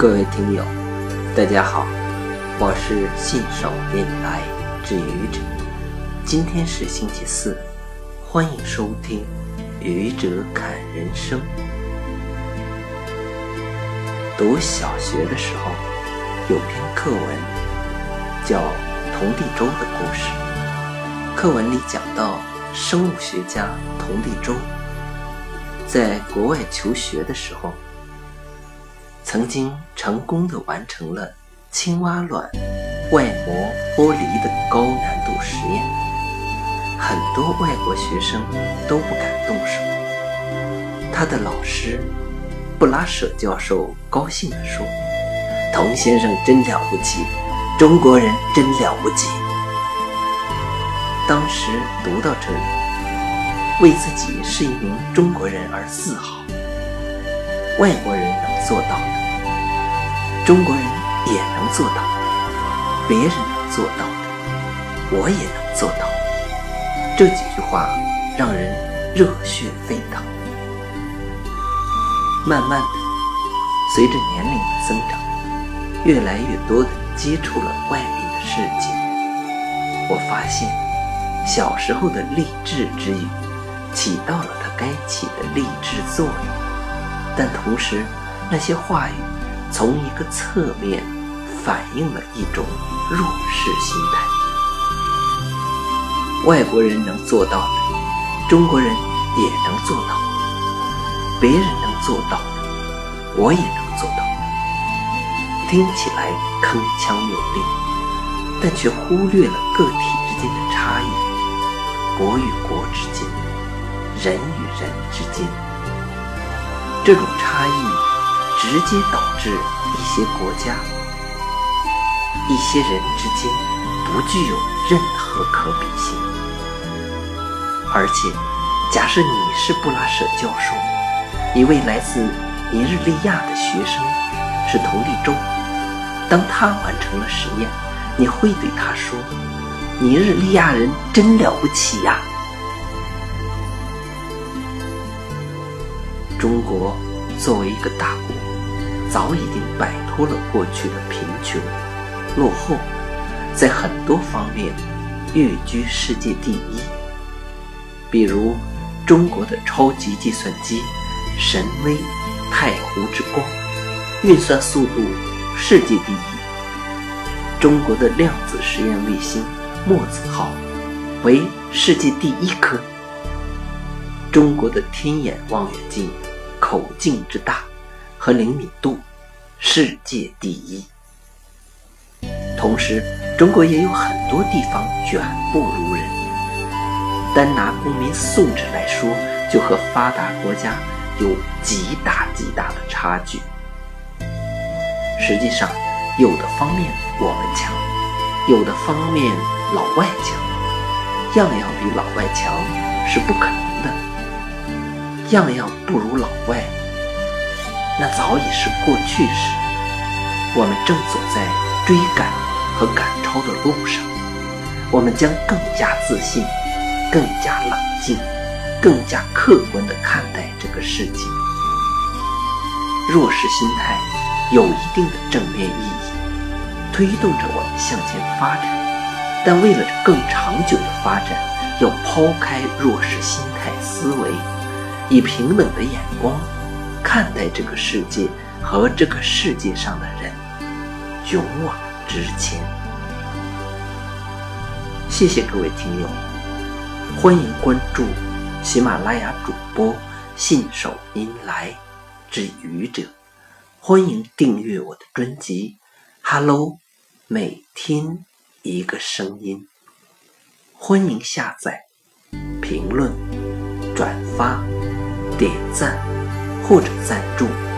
各位听友，大家好，我是信手拈来之愚者。今天是星期四，欢迎收听《愚者侃人生》。读小学的时候，有篇课文叫《童第周的故事》。课文里讲到，生物学家童第周在国外求学的时候。曾经成功的完成了青蛙卵外膜剥离的高难度实验，很多外国学生都不敢动手。他的老师布拉舍教授高兴地说：“童先生真了不起，中国人真了不起。”当时读到这里，为自己是一名中国人而自豪。外国人能做到的。中国人也能做到，别人能做到的，我也能做到。这几句话让人热血沸腾。慢慢的，随着年龄的增长，越来越多的接触了外面的世界，我发现小时候的励志之语起到了它该起的励志作用，但同时那些话语。从一个侧面反映了一种弱势心态。外国人能做到的，中国人也能做到；别人能做到的，我也能做到。听起来铿锵有力，但却忽略了个体之间的差异，国与国之间，人与人之间，这种差异。直接导致一些国家、一些人之间不具有任何可比性。而且，假设你是布拉舍教授，一位来自尼日利亚的学生是佟立洲，当他完成了实验，你会对他说：“尼日利亚人真了不起呀！”中国作为一个大国。早已经摆脱了过去的贫穷、落后，在很多方面跃居世界第一。比如，中国的超级计算机神威太湖之光，运算速度世界第一；中国的量子实验卫星墨子号为世界第一颗；中国的天眼望远镜口径之大。和灵敏度，世界第一。同时，中国也有很多地方远不如人。单拿公民素质来说，就和发达国家有极大极大的差距。实际上，有的方面我们强，有的方面老外强，样样比老外强是不可能的，样样不如老外。那早已是过去式，我们正走在追赶和赶超的路上。我们将更加自信、更加冷静、更加客观地看待这个世界。弱势心态有一定的正面意义，推动着我们向前发展。但为了更长久的发展，要抛开弱势心态思维，以平等的眼光。看待这个世界和这个世界上的人，勇往直前。谢谢各位听友，欢迎关注喜马拉雅主播信手拈来之愚者，欢迎订阅我的专辑《Hello》，每天一个声音。欢迎下载、评论、转发、点赞。或者赞助。